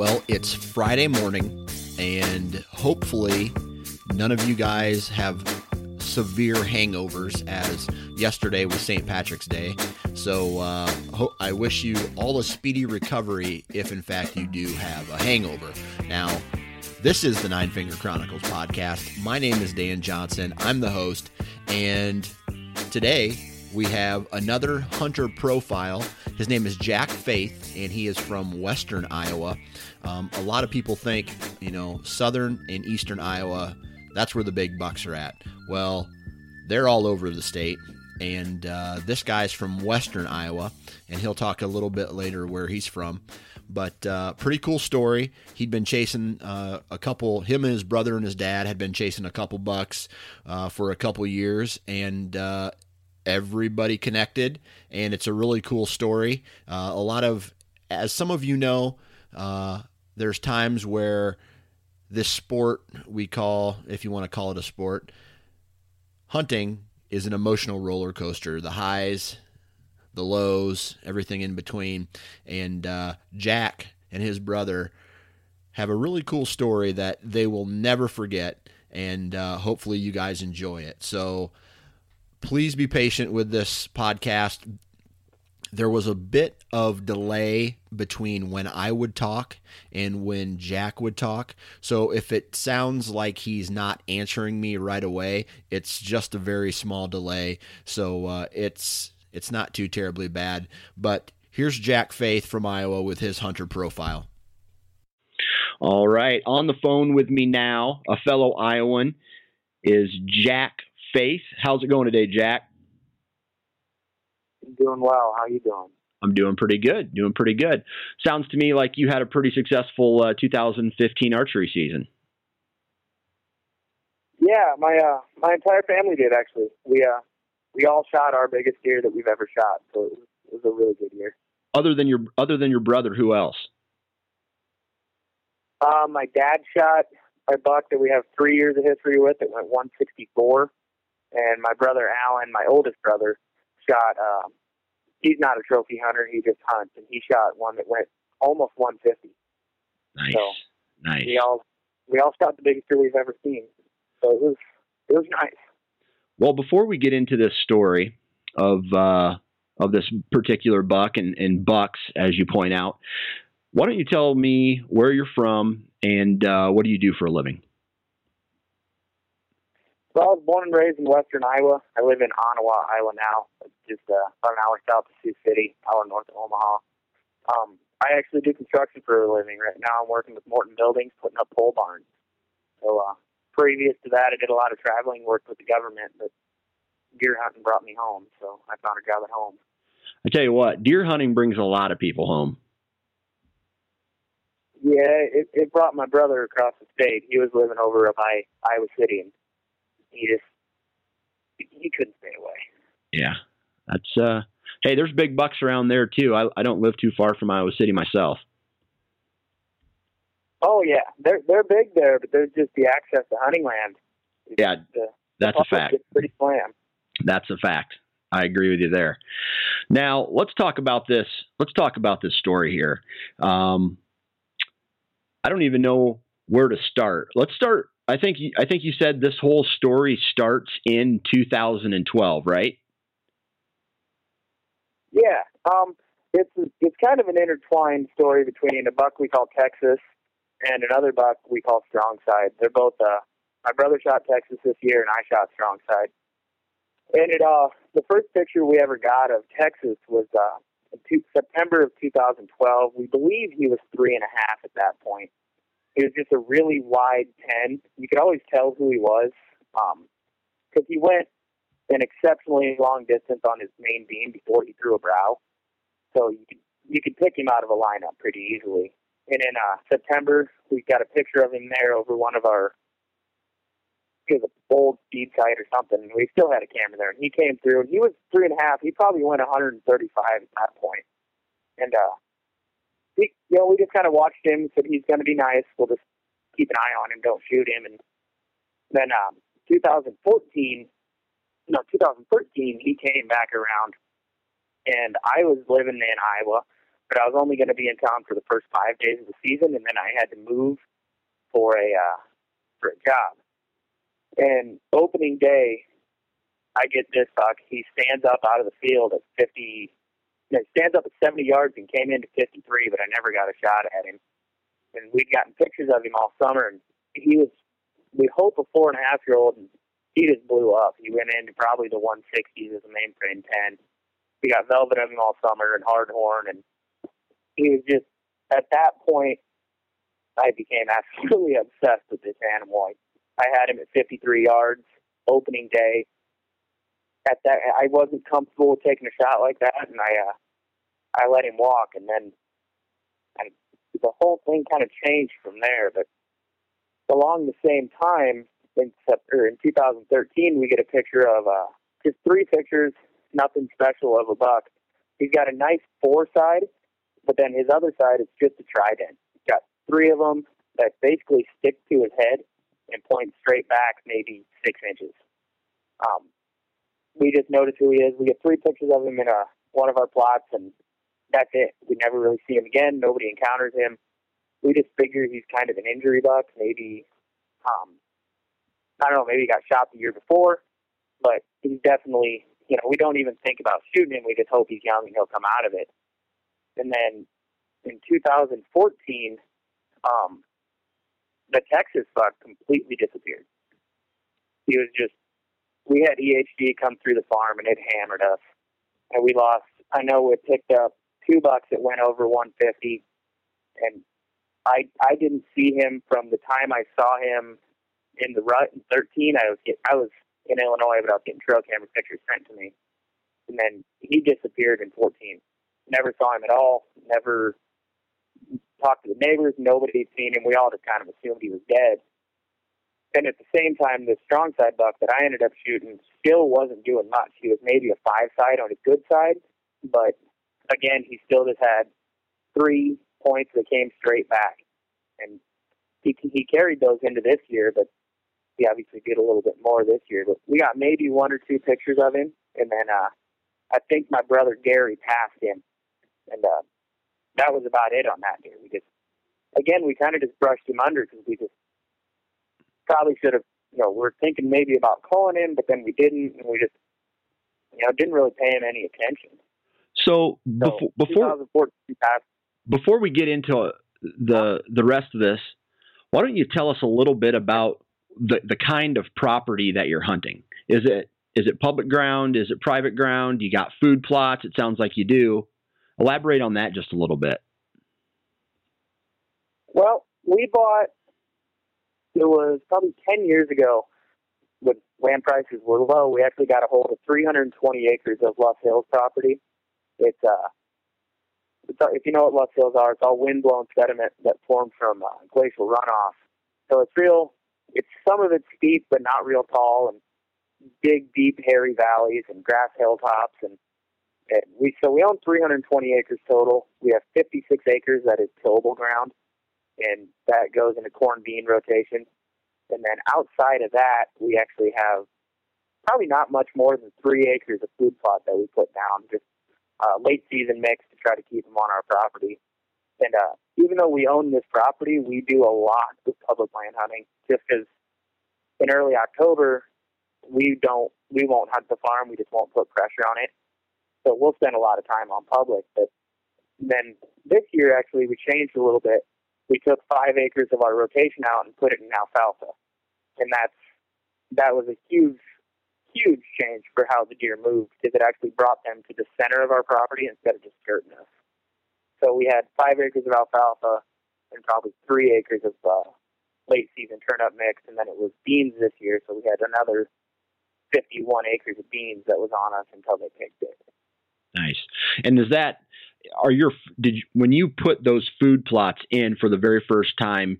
Well, it's Friday morning, and hopefully, none of you guys have severe hangovers as yesterday was St. Patrick's Day. So uh, ho- I wish you all a speedy recovery if, in fact, you do have a hangover. Now, this is the Nine Finger Chronicles podcast. My name is Dan Johnson. I'm the host, and today we have another hunter profile. His name is Jack Faith, and he is from Western Iowa. Um, a lot of people think, you know, Southern and Eastern Iowa, that's where the big bucks are at. Well, they're all over the state. And uh, this guy's from Western Iowa, and he'll talk a little bit later where he's from. But uh, pretty cool story. He'd been chasing uh, a couple. Him and his brother and his dad had been chasing a couple bucks uh, for a couple years, and uh, everybody connected. And it's a really cool story. Uh, a lot of, as some of you know, uh, there's times where this sport we call, if you want to call it a sport, hunting is an emotional roller coaster. The highs, the lows, everything in between. And uh, Jack and his brother have a really cool story that they will never forget. And uh, hopefully, you guys enjoy it. So, please be patient with this podcast. There was a bit of delay between when I would talk and when Jack would talk. So if it sounds like he's not answering me right away, it's just a very small delay. So uh, it's it's not too terribly bad. But here's Jack Faith from Iowa with his hunter profile. All right, on the phone with me now, a fellow Iowan is Jack Faith. How's it going today, Jack? Doing well. How you doing? I'm doing pretty good. Doing pretty good. Sounds to me like you had a pretty successful uh, 2015 archery season. Yeah, my uh, my entire family did actually. We uh, we all shot our biggest deer that we've ever shot, so it was, it was a really good year. Other than your other than your brother, who else? Uh, my dad shot a buck that we have three years of history with. It went 164, and my brother Alan, my oldest brother, shot. Uh, he's not a trophy hunter; he just hunts, and he shot one that went almost 150. Nice, So, nice. We all we all shot the biggest deer we've ever seen, so it was it was nice. Well, before we get into this story of uh, of this particular buck and, and bucks, as you point out, why don't you tell me where you're from and uh, what do you do for a living? So I was born and raised in western Iowa. I live in Onawa, Iowa now. It's just uh, about an hour south of Sioux City, hour north of Omaha. Um, I actually do construction for a living. Right now I'm working with Morton Buildings, putting up pole barns. So uh, previous to that, I did a lot of traveling, worked with the government, but deer hunting brought me home. So I found a job at home. I tell you what, deer hunting brings a lot of people home. Yeah, it, it brought my brother across the state. He was living over by Iowa City, and he just he couldn't stay away. Yeah, that's uh. Hey, there's big bucks around there too. I, I don't live too far from Iowa City myself. Oh yeah, they're they're big there, but there's just the access to hunting land. Yeah, The, that's a fact. Pretty slam. That's a fact. I agree with you there. Now let's talk about this. Let's talk about this story here. Um, I don't even know where to start. Let's start. I think I think you said this whole story starts in 2012, right? Yeah. Um. it's it's kind of an intertwined story between a buck we call Texas and another buck we call Strongside. They're both uh, my brother shot Texas this year, and I shot Strongside. And it uh, the first picture we ever got of Texas was uh, in two, September of 2012. We believe he was three and a half at that point. He was just a really wide ten. You could always tell who he was because um, he went an exceptionally long distance on his main beam before he threw a brow. So you could you could pick him out of a lineup pretty easily. And in uh, September, we got a picture of him there over one of our it was a bold speed sight or something. And we still had a camera there, and he came through. And he was three and a half. He probably went 135 at that point. And uh, we, you know, we just kind of watched him. Said he's going to be nice. We'll just keep an eye on him. Don't shoot him. And then um, 2014, no, 2013, he came back around, and I was living in Iowa, but I was only going to be in town for the first five days of the season, and then I had to move for a uh, for a job. And opening day, I get this buck. He stands up out of the field at 50, you know, stands up at 70 yards and came into 53, but I never got a shot at him. And we'd gotten pictures of him all summer, and he was, we hope, a four and a half year old, and he just blew up. He went into probably the 160s as a mainframe 10. We got velvet of him all summer and hard horn, and he was just, at that point, I became absolutely obsessed with this animal. I had him at 53 yards opening day. At that, I wasn't comfortable taking a shot like that, and I uh, I let him walk, and then I, the whole thing kind of changed from there. But along the same time, in, or in 2013, we get a picture of uh, just three pictures, nothing special of a buck. He's got a nice four side, but then his other side is just a trident. He's got three of them that basically stick to his head, and point straight back maybe six inches. Um, we just notice who he is. We get three pictures of him in a, one of our plots, and that's it. We never really see him again. Nobody encounters him. We just figure he's kind of an injury buck. Maybe, um, I don't know, maybe he got shot the year before, but he's definitely, you know, we don't even think about shooting him. We just hope he's young and he'll come out of it. And then in 2014, um, the Texas buck completely disappeared. He was just, we had EHD come through the farm and it hammered us. And we lost, I know we picked up two bucks that went over 150. And I, I didn't see him from the time I saw him in the rut in 13. I was, I was in Illinois, but I was getting trail camera pictures sent to me. And then he disappeared in 14. Never saw him at all. Never talked to the neighbors. Nobody had seen him. We all just kind of assumed he was dead. And at the same time, the strong side buck that I ended up shooting still wasn't doing much. He was maybe a five side on his good side, but again, he still just had three points that came straight back, and he he carried those into this year. But he obviously did a little bit more this year. But we got maybe one or two pictures of him, and then uh, I think my brother Gary passed him, and uh, that was about it on that day. We just, again, we kind of just brushed him under because we just probably should have, you know, we're thinking maybe about calling him, but then we didn't, and we just, you know, didn't really pay him any attention. So, so before before before we get into the the rest of this, why don't you tell us a little bit about the the kind of property that you're hunting? Is it is it public ground? Is it private ground? You got food plots? It sounds like you do. Elaborate on that just a little bit. Well, we bought, it was probably 10 years ago when land prices were low. We actually got a hold of 320 acres of Loess Hills property. It's, uh, it's, if you know what Loess Hills are, it's all wind-blown sediment that formed from uh, glacial runoff. So it's real, it's some of it's steep but not real tall and big, deep, hairy valleys and grass hilltops and and we so we own 320 acres total. We have 56 acres that is tillable ground, and that goes into corn bean rotation. And then outside of that, we actually have probably not much more than three acres of food plot that we put down, just uh, late season mix to try to keep them on our property. And uh, even though we own this property, we do a lot with public land hunting. Just because in early October, we don't, we won't hunt the farm. We just won't put pressure on it. So we'll spend a lot of time on public, but then this year, actually, we changed a little bit. We took five acres of our rotation out and put it in alfalfa, and that's that was a huge, huge change for how the deer moved because it actually brought them to the center of our property instead of just skirting us. So we had five acres of alfalfa and probably three acres of uh, late season turnip mix, and then it was beans this year. So we had another 51 acres of beans that was on us until they picked it. Nice. And is that are your did you, when you put those food plots in for the very first time?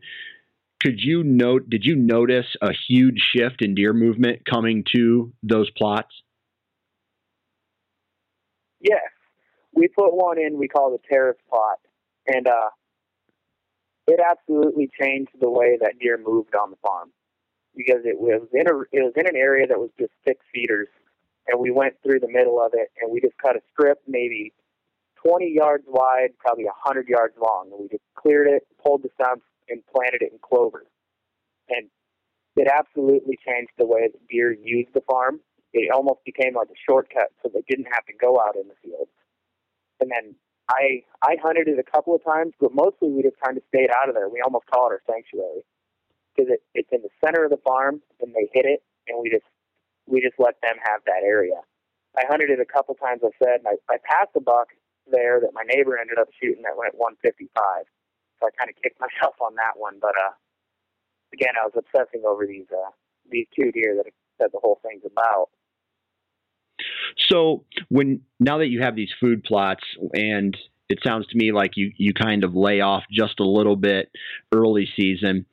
Could you note? Did you notice a huge shift in deer movement coming to those plots? Yes, we put one in. We call the terrace plot, and uh, it absolutely changed the way that deer moved on the farm because it was in a it was in an area that was just six feeders, and we went through the middle of it, and we just cut a strip maybe 20 yards wide, probably 100 yards long, and we just cleared it, pulled the stumps, and planted it in clover, and it absolutely changed the way that deer used the farm. It almost became like a shortcut, so they didn't have to go out in the fields. And then I I hunted it a couple of times, but mostly we just kind of stayed out of there. We almost call it our sanctuary because it, it's in the center of the farm, and they hit it, and we just we just let them have that area. I hunted it a couple times. I said, and I, I passed a buck there that my neighbor ended up shooting that went 155. So I kind of kicked myself on that one. But uh, again, I was obsessing over these uh, these two deer that that the whole thing's about. So when now that you have these food plots and it sounds to me like you you kind of lay off just a little bit early season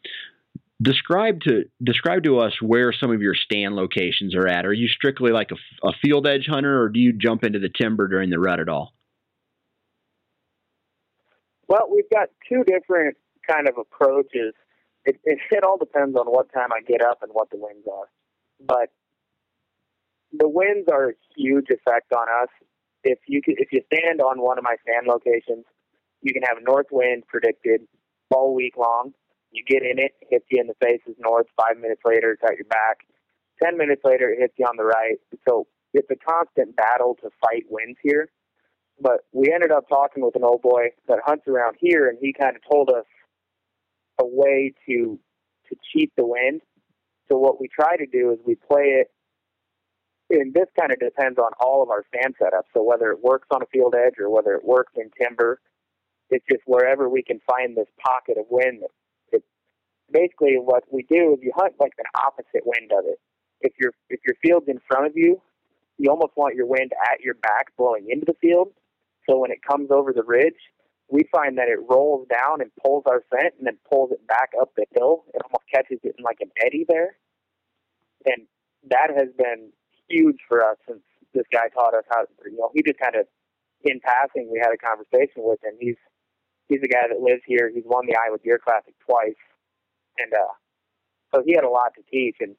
describe to describe to us where some of your stand locations are at. Are you strictly like a, a, field edge hunter, or do you jump into the timber during the rut at all? Well, we've got two different kind of approaches. It, it, it all depends on what time I get up and what the winds are. But the winds are a huge effect on us. If you if you stand on one of my stand locations, you can have north wind predicted all week long you get in it, hits you in the faces north. Five minutes later, it's at your back. Ten minutes later, it hits you on the right. So it's a constant battle to fight winds here. But we ended up talking with an old boy that hunts around here, and he kind of told us a way to to cheat the wind. So what we try to do is we play it, and this kind of depends on all of our stand setups. So whether it works on a field edge or whether it works in timber, it's just wherever we can find this pocket of wind that basically what we do is you hunt like an opposite wind of it. If your if your field's in front of you, you almost want your wind at your back blowing into the field. So when it comes over the ridge, we find that it rolls down and pulls our scent and then pulls it back up the hill. It almost catches it in like an eddy there. And that has been huge for us since this guy taught us how you know, he just kind of in passing we had a conversation with him. He's he's a guy that lives here. He's won the Iowa Deer Classic twice and uh, so he had a lot to teach. And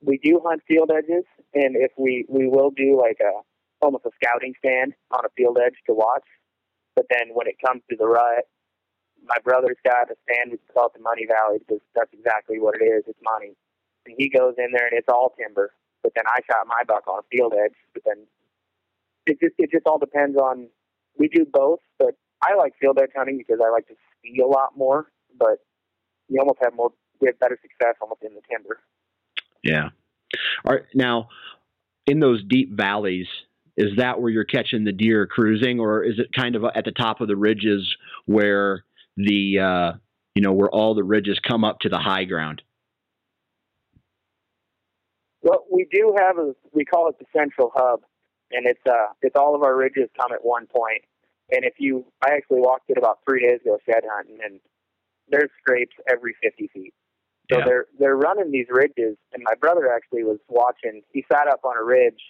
we do hunt field edges, and if we we will do like a almost a scouting stand on a field edge to watch. But then when it comes to the rut, my brother's got a stand we call it the Money Valley because that's exactly what it is. It's money, and he goes in there and it's all timber. But then I shot my buck on a field edge. But then it just it just all depends on. We do both, but I like field edge hunting because I like to see a lot more. But you almost have more, you have better success almost in the timber. Yeah. All right. Now, in those deep valleys, is that where you're catching the deer cruising, or is it kind of at the top of the ridges where the uh, you know where all the ridges come up to the high ground? Well, we do have a we call it the central hub, and it's uh it's all of our ridges come at one point. And if you, I actually walked it about three days ago shed hunting, and there's scrapes every 50 feet. So yeah. they're they're running these ridges, and my brother actually was watching. He sat up on a ridge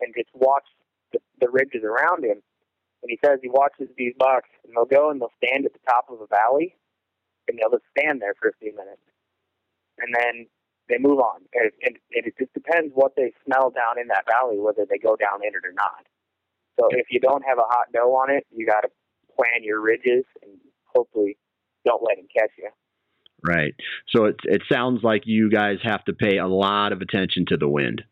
and just watched the, the ridges around him. And he says he watches these bucks, and they'll go and they'll stand at the top of a valley, and they'll just stand there for a few minutes, and then they move on. And, and, and it just depends what they smell down in that valley, whether they go down in it or not. So if you don't have a hot doe on it, you got to plan your ridges and hopefully don't let him catch you. Right. So it it sounds like you guys have to pay a lot of attention to the wind.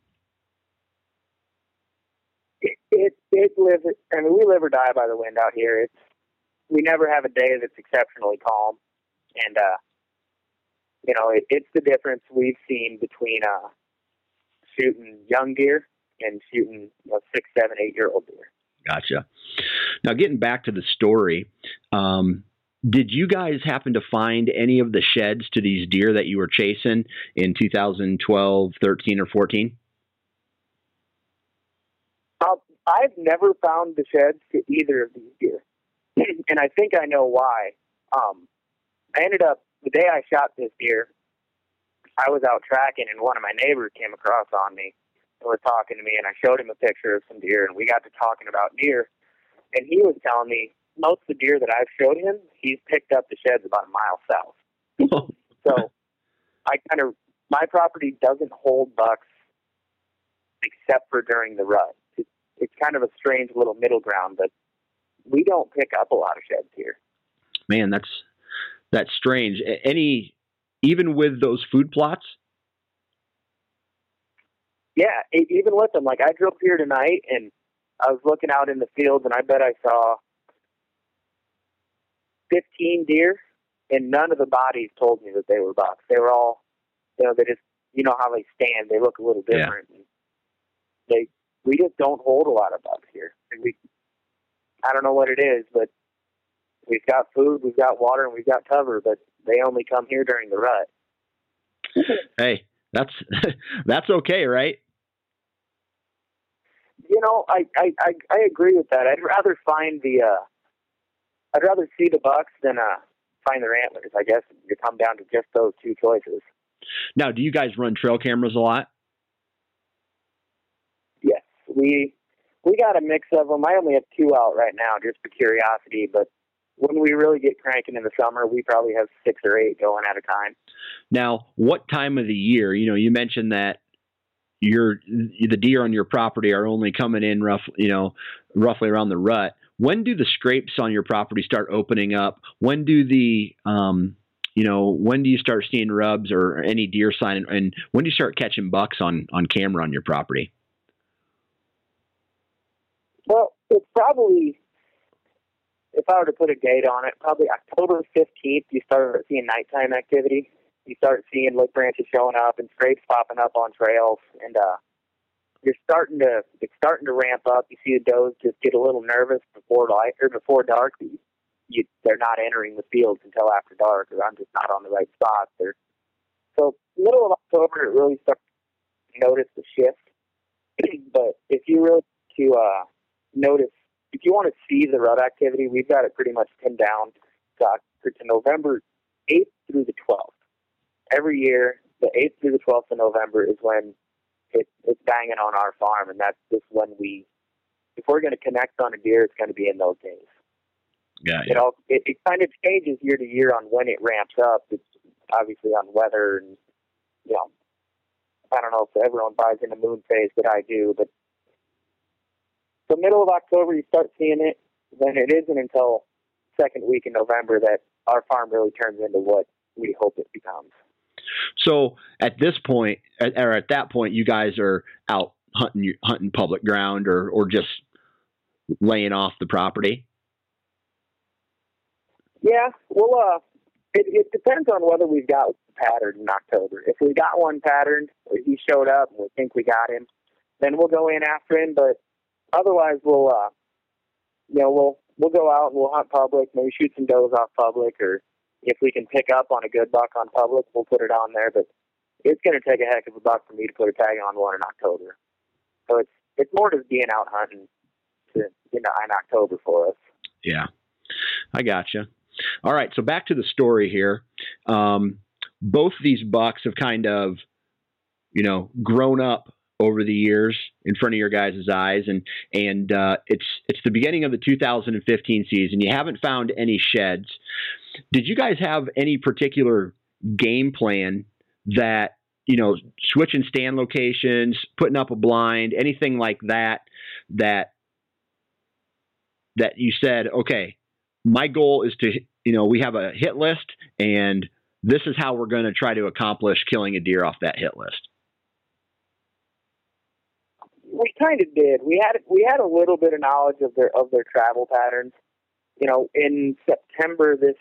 It it. I mean, we live or die by the wind out here. It's we never have a day that's exceptionally calm, and uh, you know it, it's the difference we've seen between uh, shooting young deer and shooting you know, six, seven, eight year old deer. Gotcha. Now, getting back to the story, um, did you guys happen to find any of the sheds to these deer that you were chasing in 2012, 13, or 14? Uh, I've never found the sheds to either of these deer, and I think I know why. Um, I ended up the day I shot this deer. I was out tracking, and one of my neighbors came across on me and was talking to me, and I showed him a picture of some deer, and we got to talking about deer, and he was telling me most of the deer that I've showed him, he's picked up the sheds about a mile south. so I kind of my property doesn't hold bucks except for during the rut. It's, kind of a strange little middle ground, but we don't pick up a lot of sheds here. Man, that's that's strange. Any even with those food plots? Yeah, even with them. Like I drove here tonight and I was looking out in the fields and I bet I saw 15 deer, and none of the bodies told me that they were bucks. They were all, you know, they just, you know how they stand. They look a little different. Yeah. They, we just don't hold a lot of bucks here. And we, I don't know what it is, but we've got food, we've got water, and we've got cover, but they only come here during the rut. hey, that's that's okay, right? You know, I, I I I agree with that. I'd rather find the uh I'd rather see the Bucks than uh, find their antlers. I guess you come down to just those two choices. Now, do you guys run trail cameras a lot? We we got a mix of them. I only have two out right now, just for curiosity. But when we really get cranking in the summer, we probably have six or eight going at a time. Now, what time of the year? You know, you mentioned that your the deer on your property are only coming in roughly, you know, roughly around the rut when do the scrapes on your property start opening up? When do the um, you know, when do you start seeing rubs or any deer sign, and when do you start catching bucks on on camera on your property? Well, it's probably, if I were to put a date on it, probably October fifteenth. You start seeing nighttime activity. You start seeing lick branches showing up and scrapes popping up on trails, and uh, you're starting to it's starting to ramp up. You see the does just get a little nervous before light or before dark. You, you they're not entering the fields until after dark, or I'm just not on the right spot. They're so middle of October it really starts to notice the shift. but if you really to uh, notice, if you want to see the rut activity, we've got it pretty much pinned down to, to November 8th through the 12th. Every year, the 8th through the 12th of November is when it, it's banging on our farm, and that's just when we, if we're going to connect on a deer, it's going to be in those days. Yeah, yeah. It, all, it, it kind of changes year to year on when it ramps up. It's obviously on weather and, you know, I don't know if everyone buys into the moon phase, but I do. But the middle of October, you start seeing it. Then it isn't until second week in November that our farm really turns into what we hope it becomes. So at this point, or at that point, you guys are out hunting hunting public ground, or or just laying off the property. Yeah, well, uh, it, it depends on whether we've got patterned in October. If we got one patterned, or he showed up and we think we got him, then we'll go in after him. But otherwise, we'll, uh, you know, we'll we'll go out and we'll hunt public, maybe shoot some does off public, or if we can pick up on a good buck on public, we'll put it on there. But it's going to take a heck of a buck for me to put a tag on one in October. So it's it's more just being out hunting to you know in October for us. Yeah, I gotcha. All right, so back to the story here. Um, both these bucks have kind of, you know, grown up over the years in front of your guys' eyes, and and uh, it's it's the beginning of the 2015 season. You haven't found any sheds. Did you guys have any particular game plan that you know switching stand locations, putting up a blind, anything like that that that you said, okay, my goal is to you know we have a hit list and this is how we're going to try to accomplish killing a deer off that hit list we kind of did. We had we had a little bit of knowledge of their of their travel patterns, you know, in September this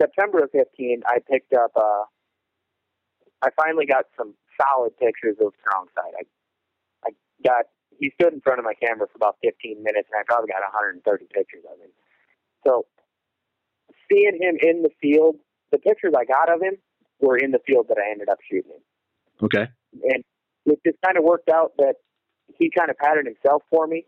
September of 15, I picked up. Uh, I finally got some solid pictures of strong side. I I got he stood in front of my camera for about 15 minutes, and I probably got 130 pictures of him. So seeing him in the field, the pictures I got of him were in the field that I ended up shooting him. Okay. And it just kind of worked out that he kind of patterned himself for me.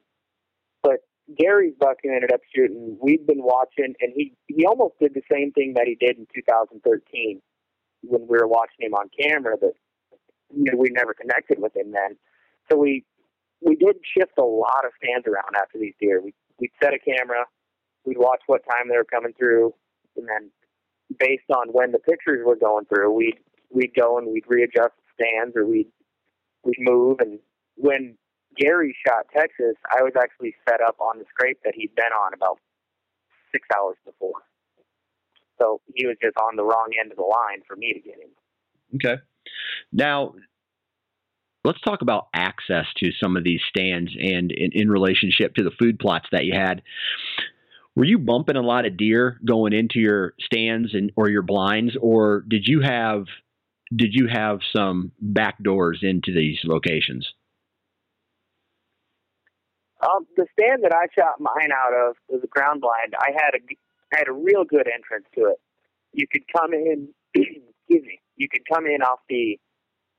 But Gary's buck who ended up shooting, we've been watching, and he he almost did the same thing that he did in 2013 when we were watching him on camera. But we never connected with him then. So we we did shift a lot of stands around after these deer. We we'd set a camera, we'd watch what time they were coming through, and then based on when the pictures were going through, we'd we'd go and we'd readjust stands or we'd we'd move. And when Gary shot Texas, I was actually set up on the scrape that he'd been on about six hours before. So he was just on the wrong end of the line for me to get him. Okay. Now, let's talk about access to some of these stands and in, in, relationship to the food plots that you had. Were you bumping a lot of deer going into your stands and or your blinds, or did you have did you have some back doors into these locations? Um, the stand that I shot mine out of was a ground blind. I had a I had a real good entrance to it. You could come in, excuse me, you could come in off the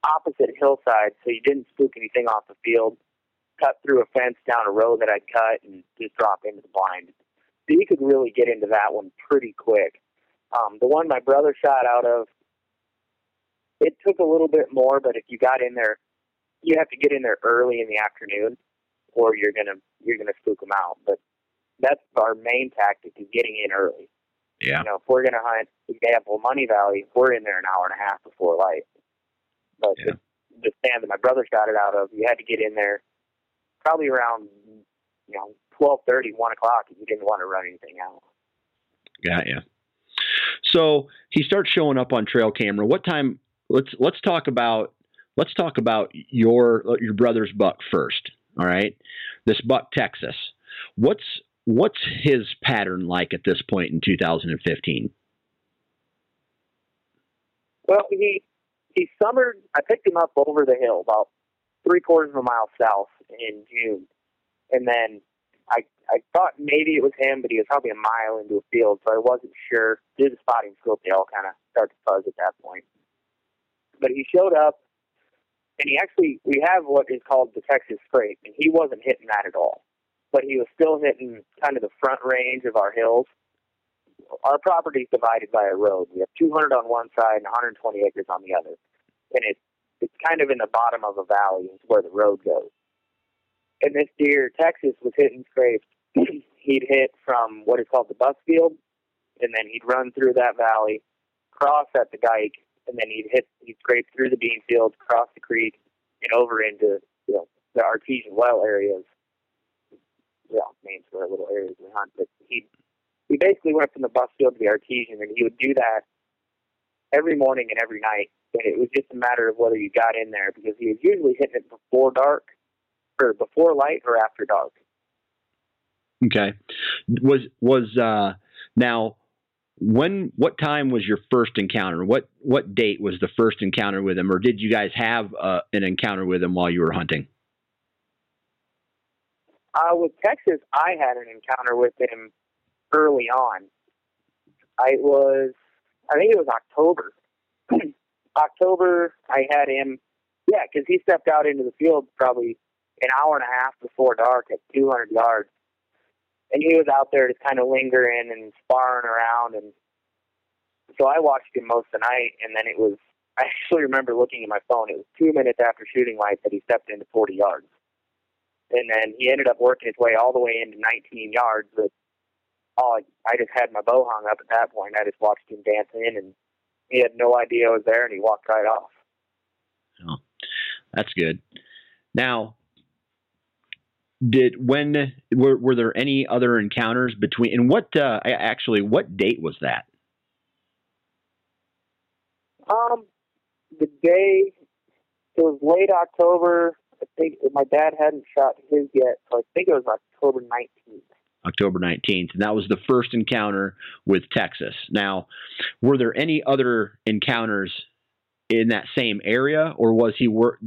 opposite hillside, so you didn't spook anything off the field. Cut through a fence down a road that I'd cut and just drop into the blind. So you could really get into that one pretty quick. Um, the one my brother shot out of, it took a little bit more, but if you got in there, you have to get in there early in the afternoon, or you're gonna you're gonna spook them out. But that's our main tactic is getting in early. Yeah. You know, if we're gonna hunt, example, Money Valley, we're in there an hour and a half before light. But yeah. the, the stand that my brother shot it out of, you had to get in there probably around you know twelve thirty, one o'clock, if you didn't want to run anything out. Got you. So he starts showing up on trail camera. What time? Let's let's talk about let's talk about your your brother's buck first. All right, this buck Texas. What's what's his pattern like at this point in 2015? Well, he he summered. I picked him up over the hill, about three quarters of a mile south in June, and then I I thought maybe it was him, but he was probably a mile into a field, so I wasn't sure. Did the spotting scope, they all kind of start to fuzz at that point. But he showed up, and he actually we have what is called the Texas scrape, and he wasn't hitting that at all, but he was still hitting kind of the front range of our hills our property is divided by a road. We have 200 on one side and 120 acres on the other, and it's it's kind of in the bottom of a valley is where the road goes. And this deer, Texas, was hitting scrapes. he'd hit from what is called the bus field, and then he'd run through that valley, cross at the dike, and then he'd hit he'd scrape through the bean field, cross the creek, and over into you know the artesian well areas. Well, names for little areas we hunt, but he'd he basically went from the bus field to the artesian, and he would do that every morning and every night. And it was just a matter of whether you got in there because he was usually hitting it before dark, or before light, or after dark. Okay, was was uh, now when what time was your first encounter? What what date was the first encounter with him, or did you guys have uh, an encounter with him while you were hunting? Uh, with Texas, I had an encounter with him early on. I was, I think it was October. October, I had him, yeah, because he stepped out into the field probably an hour and a half before dark at 200 yards. And he was out there just kind of lingering and sparring around. And so I watched him most of the night. And then it was, I actually remember looking at my phone. It was two minutes after shooting light that he stepped into 40 yards. And then he ended up working his way all the way into 19 yards. But oh, I just had my bow hung up at that point. I just watched him dance in, and he had no idea I was there, and he walked right off. Oh, that's good. Now, did when were were there any other encounters between? And what uh, actually, what date was that? Um, the day it was late October. I think my dad hadn't shot his yet, so I think it was October nineteenth. October 19th, and that was the first encounter with Texas. Now, were there any other encounters in that same area, or was he work?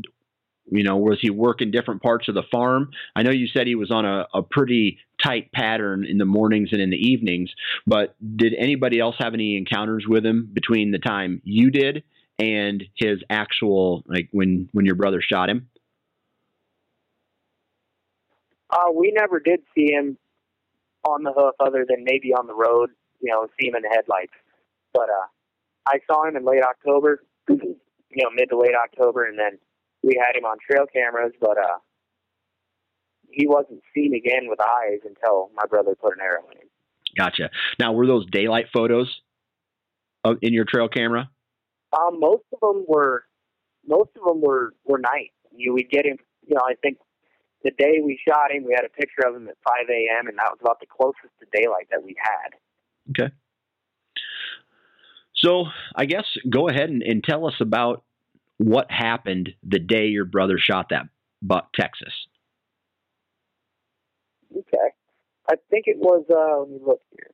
You know, was he working different parts of the farm? I know you said he was on a, a pretty tight pattern in the mornings and in the evenings, but did anybody else have any encounters with him between the time you did and his actual like when when your brother shot him? Uh, we never did see him on the hoof other than maybe on the road, you know, see him in the headlights. But uh, I saw him in late October, you know, mid to late October, and then we had him on trail cameras, but uh, he wasn't seen again with eyes until my brother put an arrow in him. Gotcha. Now, were those daylight photos in your trail camera? Um, most of them were, most of them were were night. You would get him. You know, I think the day we shot him, we had a picture of him at 5 a.m., and that was about the closest to daylight that we had. Okay. So I guess go ahead and, and tell us about what happened the day your brother shot that buck, Texas. Okay. I think it was, uh, let me look here.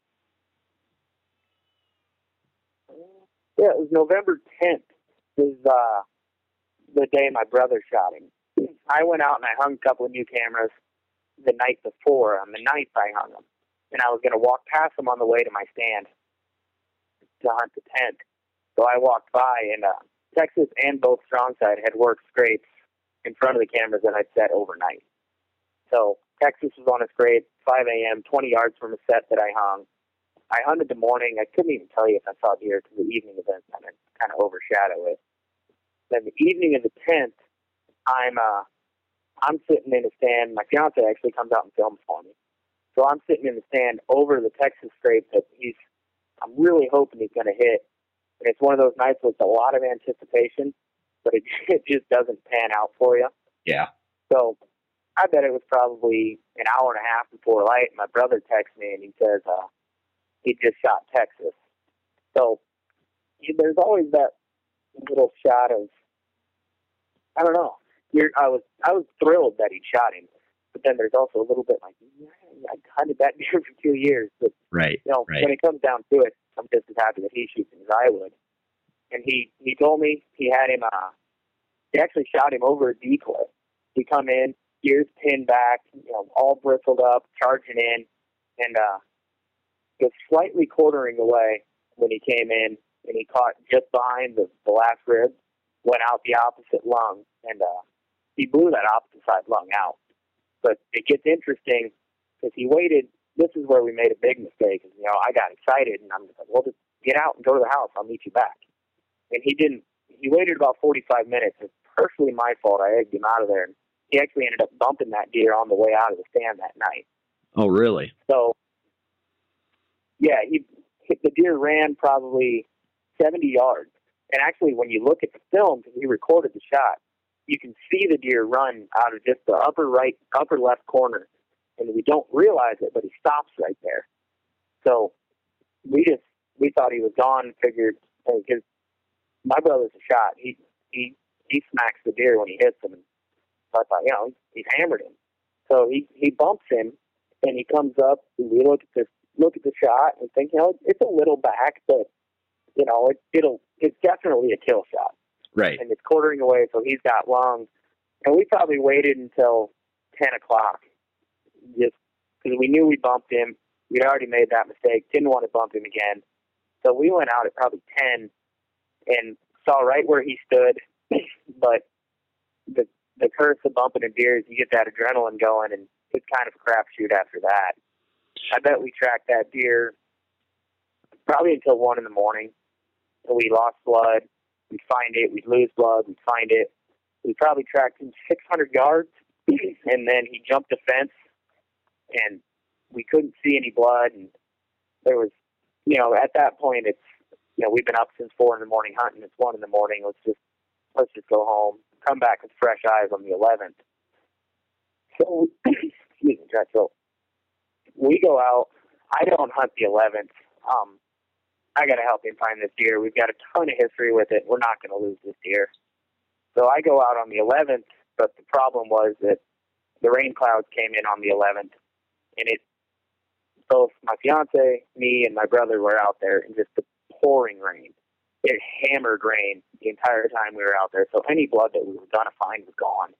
Yeah, it was November 10th, is uh, the day my brother shot him. I went out and I hung a couple of new cameras the night before. On the ninth, I hung them, and I was going to walk past them on the way to my stand to hunt the tent. So I walked by, and uh, Texas and both Strongside had worked scrapes in front of the cameras that I'd set overnight. So Texas was on a scrape, 5 a.m., 20 yards from a set that I hung. I hunted the morning. I couldn't even tell you if I saw deer because the evening event kind of kind of overshadow it. Then the evening of the 10th, I'm uh I'm sitting in the stand. My fiance actually comes out and films for me. So I'm sitting in the stand over the Texas scrape that he's I'm really hoping he's gonna hit. And it's one of those nights with a lot of anticipation, but it it just doesn't pan out for you. Yeah. So I bet it was probably an hour and a half before light. My brother texts me and he says uh, he just shot Texas. So there's always that little shot of I don't know you're, I was I was thrilled that he shot him, but then there's also a little bit like yeah, I hunted that deer for two years, but right, you know right. when it comes down to it, I'm just as happy that he shoots as I would. And he he told me he had him uh he actually shot him over a decoy. He come in, ears pinned back, you know, all bristled up, charging in, and uh was slightly quartering away when he came in, and he caught just behind the, the last rib, went out the opposite lung, and uh he blew that opposite side lung out. But it gets interesting because he waited. This is where we made a big mistake. You know, I got excited and I'm just like, well, just get out and go to the house. I'll meet you back. And he didn't. He waited about 45 minutes. It's partially my fault. I egged him out of there. And he actually ended up bumping that deer on the way out of the stand that night. Oh, really? So, yeah, he the deer ran probably 70 yards. And actually, when you look at the film, because he recorded the shot, you can see the deer run out of just the upper right, upper left corner, and we don't realize it, but he stops right there. So we just we thought he was gone. Figured because my brother's a shot. He he he smacks the deer when he hits him. And so I thought, you know, he's hammered him. So he he bumps him, and he comes up. And we look at this look at the shot and think, you know, it's a little back, but you know, it, it'll it's definitely a kill shot. Right. And it's quartering away, so he's got lungs. And we probably waited until 10 o'clock just because we knew we bumped him. We'd already made that mistake, didn't want to bump him again. So we went out at probably 10 and saw right where he stood. but the the curse of bumping a deer is you get that adrenaline going, and it's kind of a crapshoot after that. I bet we tracked that deer probably until 1 in the morning. And we lost blood We'd find it. We'd lose blood. We'd find it. We probably tracked him 600 yards, and then he jumped a fence, and we couldn't see any blood. And there was, you know, at that point, it's, you know, we've been up since four in the morning hunting. It's one in the morning. Let's just, let's just go home. Come back with fresh eyes on the 11th. So, excuse me, so we go out. I don't hunt the 11th. Um, I got to help him find this deer. We've got a ton of history with it. We're not going to lose this deer. So I go out on the 11th, but the problem was that the rain clouds came in on the 11th, and it both my fiance, me, and my brother were out there in just the pouring rain. It hammered rain the entire time we were out there, so any blood that we were gonna find was gone.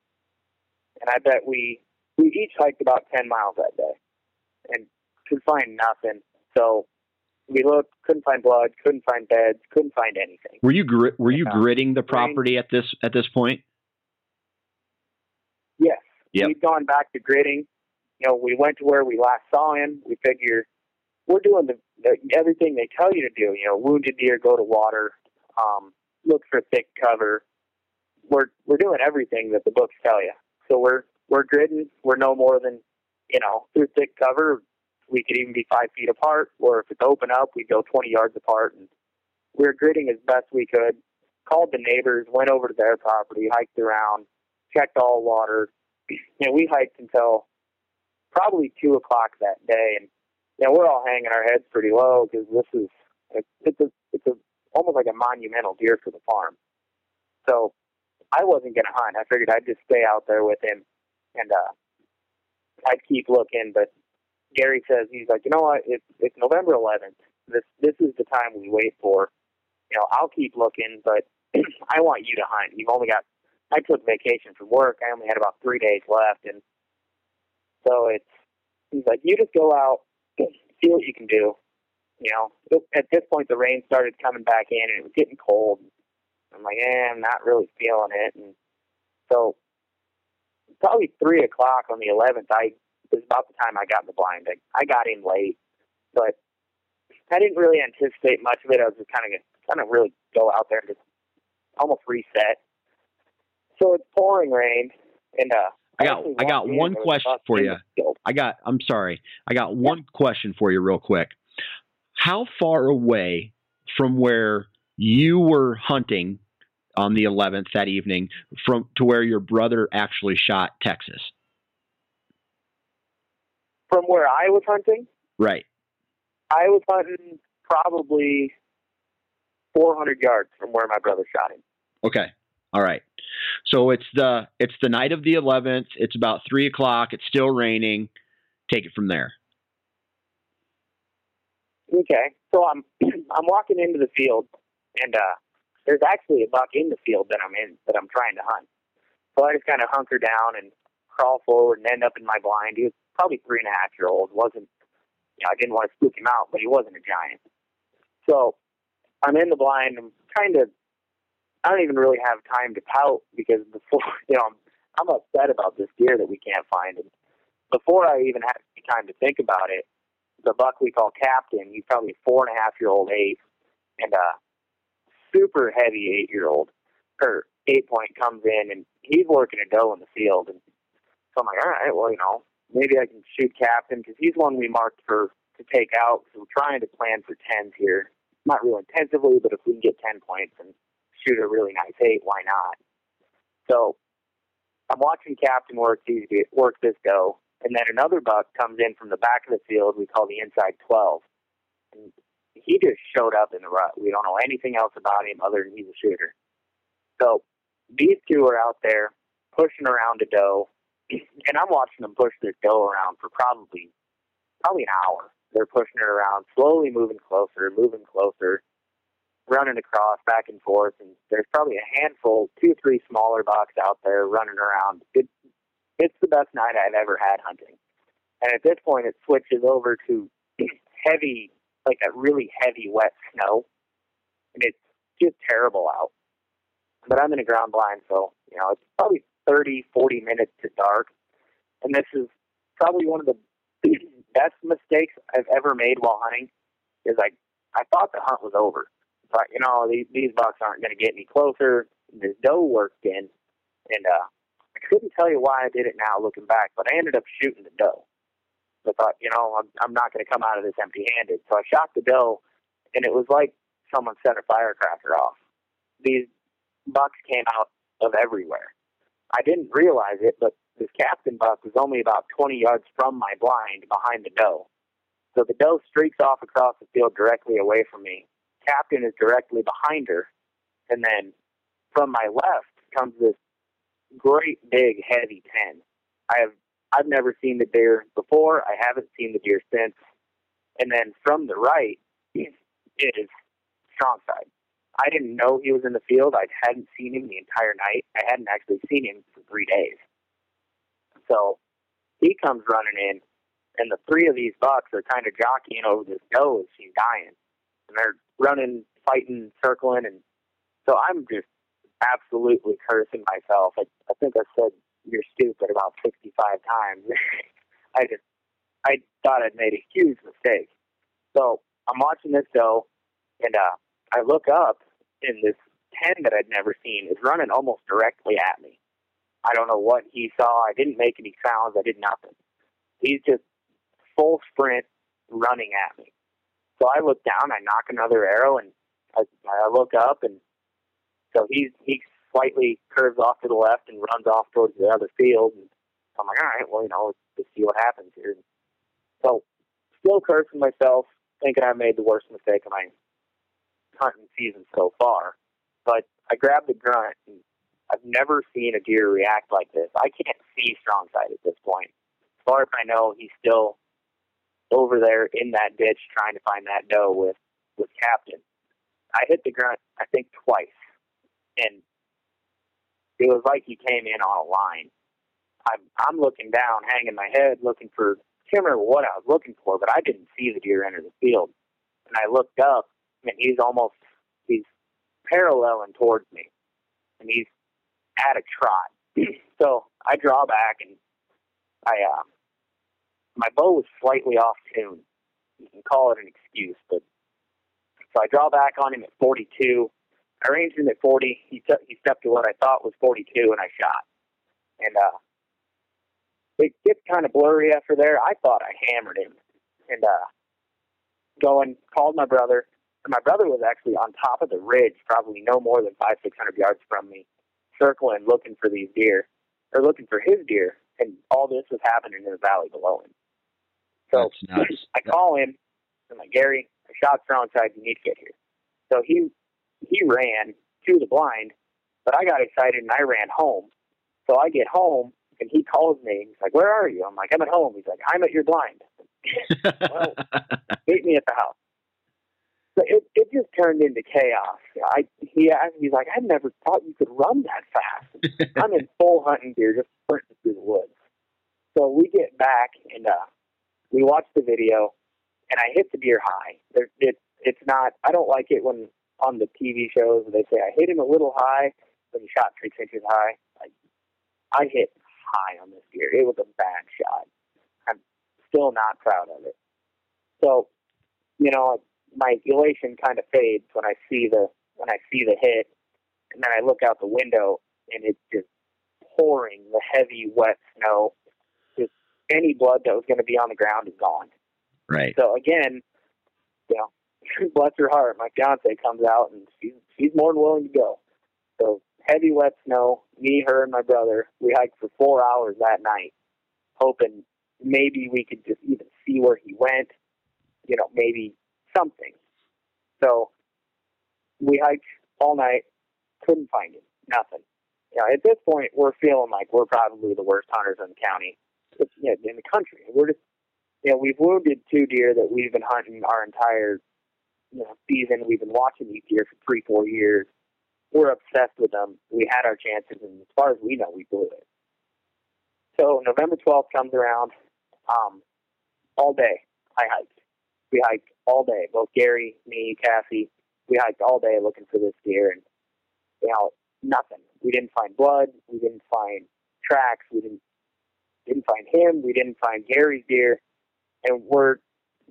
And I bet we we each hiked about ten miles that day, and could find nothing. So we looked, couldn't find blood, couldn't find beds, couldn't find anything. Were you gr- were you gritting the property at this at this point? Yes. Yep. We've gone back to gridding. You know, we went to where we last saw him. We figure we're doing the, the everything they tell you to do. You know, wounded deer go to water, um, look for thick cover. We're we're doing everything that the books tell you. So we're we're gridding. We're no more than you know through thick cover. We could even be five feet apart, or if it's open up, we'd go 20 yards apart. And we were gridding as best we could. Called the neighbors, went over to their property, hiked around, checked all water. You know, we hiked until probably two o'clock that day, and you know, we're all hanging our heads pretty low because this is it's a it's a almost like a monumental deer for the farm. So I wasn't gonna hunt. I figured I'd just stay out there with him, and uh, I'd keep looking. But Gary says he's like, you know what? It's it's November 11th. This this is the time we wait for. You know, I'll keep looking, but I want you to hunt. You've only got. I took vacation from work. I only had about three days left, and so it's. He's like, you just go out, see what you can do. You know, at this point the rain started coming back in, and it was getting cold. I'm like, eh, I'm not really feeling it, and so probably three o'clock on the 11th, I was about the time I got in the blind. I, I got in late, but I didn't really anticipate much of it. I was just kind of kind of really go out there and just almost reset. So it's pouring rain, and uh, I got I got one question for you. I got I'm sorry. I got one yeah. question for you real quick. How far away from where you were hunting on the 11th that evening from to where your brother actually shot Texas? From where I was hunting? Right. I was hunting probably 400 yards from where my brother shot him. Okay. All right. So it's the it's the night of the 11th. It's about three o'clock. It's still raining. Take it from there. Okay. So I'm I'm walking into the field, and uh, there's actually a buck in the field that I'm in that I'm trying to hunt. So I just kind of hunker down and crawl forward and end up in my blind. He was probably three and a half year old. wasn't you know I didn't want to spook him out, but he wasn't a giant. So I'm in the blind. I'm kind of I don't even really have time to pout because before you know I'm, I'm upset about this deer that we can't find. And before I even had time to think about it, the buck we call Captain, he's probably four and a half year old eight, and a super heavy eight year old or eight point comes in and he's working a doe in the field, and so I'm like, all right, well you know maybe I can shoot Captain because he's one we marked for to take out. So we're trying to plan for tens here, not real intensively, but if we can get ten points and shoot a really nice eight, why not? So I'm watching Captain work these work this go, and then another buck comes in from the back of the field. We call the inside twelve. And he just showed up in the rut. We don't know anything else about him other than he's a shooter. So these two are out there pushing around a doe, and I'm watching them push this doe around for probably probably an hour. They're pushing it around, slowly moving closer, moving closer running across back and forth, and there's probably a handful, two or three smaller bucks out there running around. It, it's the best night I've ever had hunting. And at this point, it switches over to heavy, like a really heavy wet snow, and it's just terrible out. But I'm in a ground blind, so you know it's probably 30, 40 minutes to dark, and this is probably one of the best mistakes I've ever made while hunting. Is I I thought the hunt was over but you know these these bucks aren't going to get any closer. This doe worked in, and uh, I couldn't tell you why I did it now looking back, but I ended up shooting the doe. I thought, you know, I'm, I'm not going to come out of this empty-handed. So I shot the doe, and it was like someone set a firecracker off. These bucks came out of everywhere. I didn't realize it, but this captain buck was only about 20 yards from my blind behind the doe. So the doe streaks off across the field directly away from me, captain is directly behind her. And then from my left comes this great big heavy 10. I have I've never seen the deer before. I haven't seen the deer since. and then from the right, is strong side. I didn't know he was in the field. I hadn't seen him the entire night. I hadn't actually seen him for three days. So he comes running in, and the three of these bucks are kind of jockeying over this doe as she's dying, and they're running, fighting, circling, and so I'm just absolutely cursing myself. I, I think I said you're stupid about 65 times. I just I thought I'd made a huge mistake. So I'm watching this doe, and uh, I look up, and this pen that I'd never seen is running almost directly at me. I don't know what he saw. I didn't make any sounds. I did nothing. He's just full sprint running at me. So I look down. I nock another arrow, and I, I look up, and so he's he slightly curves off to the left and runs off towards the other field. And I'm like, all right, well, you know, let's see what happens here. So, still cursing myself, thinking I made the worst mistake of my hunting season so far. But I grabbed the grunt, and I've never seen a deer react like this. I can't see strong side at this point. As far as I know, he's still over there in that ditch trying to find that doe with with Captain. I hit the grunt, I think twice, and it was like he came in on a line. I'm I'm looking down, hanging my head, looking for can't remember what I was looking for, but I didn't see the deer enter the field. And I looked up, and he's almost he's paralleling towards me, and he's at a trot. so I draw back, and I uh, my bow was slightly off tune. You can call it an excuse, but so I draw back on him at 42. I ranged him at 40. He t- he stepped to what I thought was 42, and I shot. And uh, it gets kind of blurry after there. I thought I hammered him, and uh, going called my brother. And my brother was actually on top of the ridge, probably no more than five six hundred yards from me, circling looking for these deer or looking for his deer. And all this was happening in the valley below him. So I call him. I'm like Gary, I shot strong side. You need to get here. So he he ran to the blind, but I got excited and I ran home. So I get home and he calls me. He's like, "Where are you?" I'm like, "I'm at home." He's like, "I'm at your blind." well, meet me at the house. So it it just turned into chaos. I he asked, he's like, "I never thought you could run that fast." I'm in full hunting gear, just sprinting through the woods. So we get back and uh, we watch the video, and I hit the deer high. It it's not. I don't like it when on the TV shows they say I hit him a little high, but he shot three inches high. Like I hit high on this deer. It was a bad shot. I'm still not proud of it. So, you know, my elation kind of fades when I see the when I see the hit, and then I look out the window and it's just pouring the heavy wet snow. Any blood that was going to be on the ground is gone. Right. So again, you know, bless her heart, my fiance comes out and she's she's more than willing to go. So heavy wet snow. Me, her, and my brother. We hiked for four hours that night, hoping maybe we could just even see where he went. You know, maybe something. So we hiked all night. Couldn't find him. Nothing. You know, at this point, we're feeling like we're probably the worst hunters in the county, you know, in the country. We're just, you know, we've wounded two deer that we've been hunting our entire, you know, season. We've been watching these deer for three, four years we're obsessed with them. We had our chances, and as far as we know, we blew it. So November 12th comes around. Um, all day, I hiked. We hiked all day. Both Gary, me, Cassie, we hiked all day looking for this deer, and you know, nothing. We didn't find blood. We didn't find tracks. We didn't didn't find him. We didn't find Gary's deer, and we're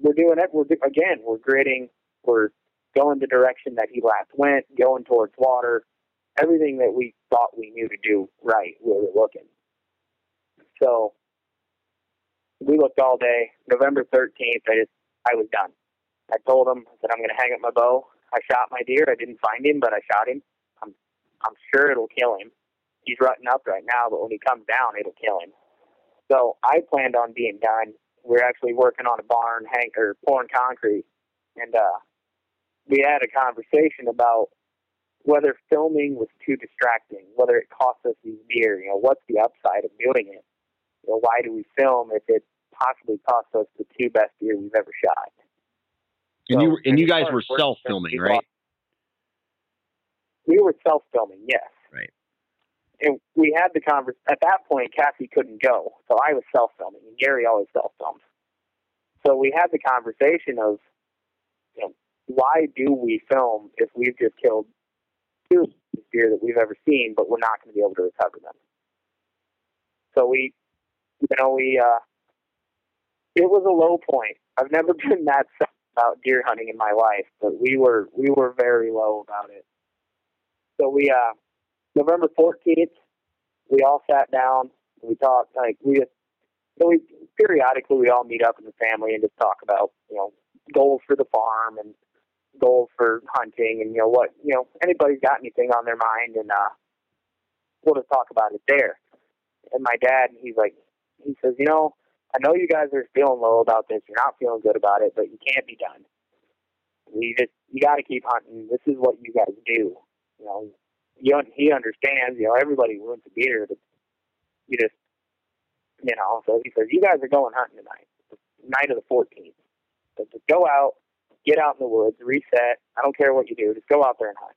we're doing it. We're do, again, we're gritting. We're going the direction that he last went, going towards water, everything that we thought we knew to do right, we were looking. So we looked all day. November 13th, I just, I was done. I told him that I'm going to hang up my bow. I shot my deer. I didn't find him, but I shot him. I'm, I'm sure it'll kill him. He's rutting up right now, but when he comes down, it'll kill him. So I planned on being done. We're actually working on a barn, hang or pouring concrete, and uh, we had a conversation about whether filming was too distracting, whether it cost us these deer. You know, what's the upside of doing it? You know, why do we film if it possibly cost us the two best deer we've ever shot? And so, you and you guys were self filming, right? We were self filming, yes. And we had the convers at that point Cassie couldn't go, so I was self filming and Gary always self filmed. So we had the conversation of you know, why do we film if we've just killed two deer that we've ever seen, but we're not going to be able to recover them? So we, you know, we, uh, it was a low point. I've never been that sad about deer hunting in my life, but we were, we were very low about it. So we, uh, November 14th, we all sat down. We talked, like, we just, so we periodically we all meet up in the family and just talk about, you know, goals for the farm and goals for hunting and you know what you know anybody's got anything on their mind and uh we'll just talk about it there. And my dad he's like he says you know i know you guys are feeling low about this you're not feeling good about it but you can't be done. You just you got to keep hunting. This is what you guys do. You know you, he understands you know everybody wants a deer but you just you know so he says you guys are going hunting tonight night of the 14th but just go out get out in the woods, reset. I don't care what you do, just go out there and hunt.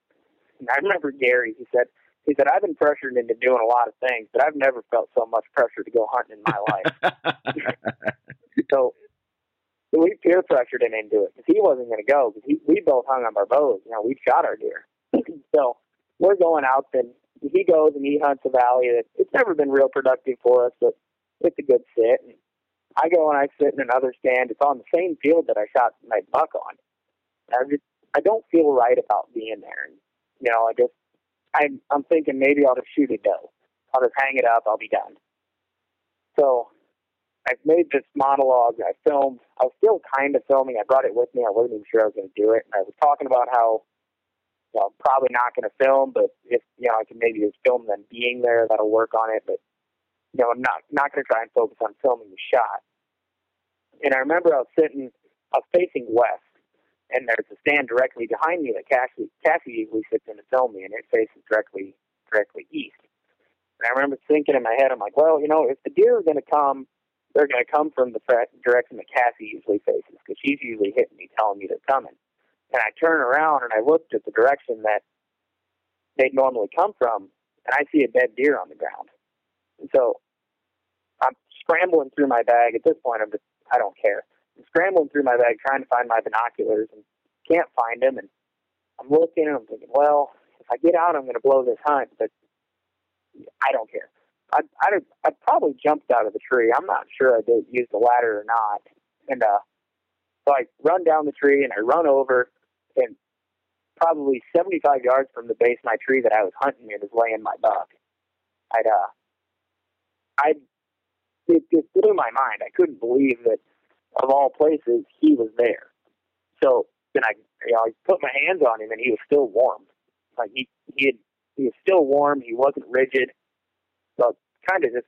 And I remember Gary. He said, he said, I've been pressured into doing a lot of things, but I've never felt so much pressure to go hunting in my life. so we peer pressured him into it because he wasn't going to go because we both hung on our bows. You know, we shot our deer. so we're going out and he goes and he hunts a valley that it's never been real productive for us, but it's a good sit. And I go and I sit in another stand. It's on the same field that I shot my buck on. I just I don't feel right about being there. And, you know, I just I'm I'm thinking maybe I'll just shoot a doe. I'll just hang it up. I'll be done. So I've made this monologue. I filmed. I was still kind of filming. I brought it with me. I wasn't even sure I was going to do it. And I was talking about how, you know, I'm probably not going to film, but if you know, I can maybe just film them being there. That'll work on it. But you know, I'm not not going to try and focus on filming the shot. And I remember I was sitting, I was facing west, and there's a stand directly behind me that Cassie Cassie usually sits in to film me, and it faces directly directly east. And I remember thinking in my head, I'm like, well, you know, if the deer are going to come, they're going to come from the direction that Cassie usually faces, because she's usually hitting me, telling me they're coming. And I turn around and I looked at the direction that they'd normally come from, and I see a dead deer on the ground. And so I'm scrambling through my bag. At this point, I'm just, I don't care. I'm scrambling through my bag trying to find my binoculars and can't find them. And I'm looking and I'm thinking, well, if I get out, I'm going to blow this hunt, but I don't care. I'd, I'd, I'd probably jumped out of the tree. I'm not sure I did use the ladder or not. And uh, so I run down the tree and I run over, and probably 75 yards from the base of my tree that I was hunting in is laying my buck. I'd uh, I it, it blew my mind. I couldn't believe that of all places he was there. So then I you know I put my hands on him and he was still warm. Like he he had he was still warm. He wasn't rigid. So kind of just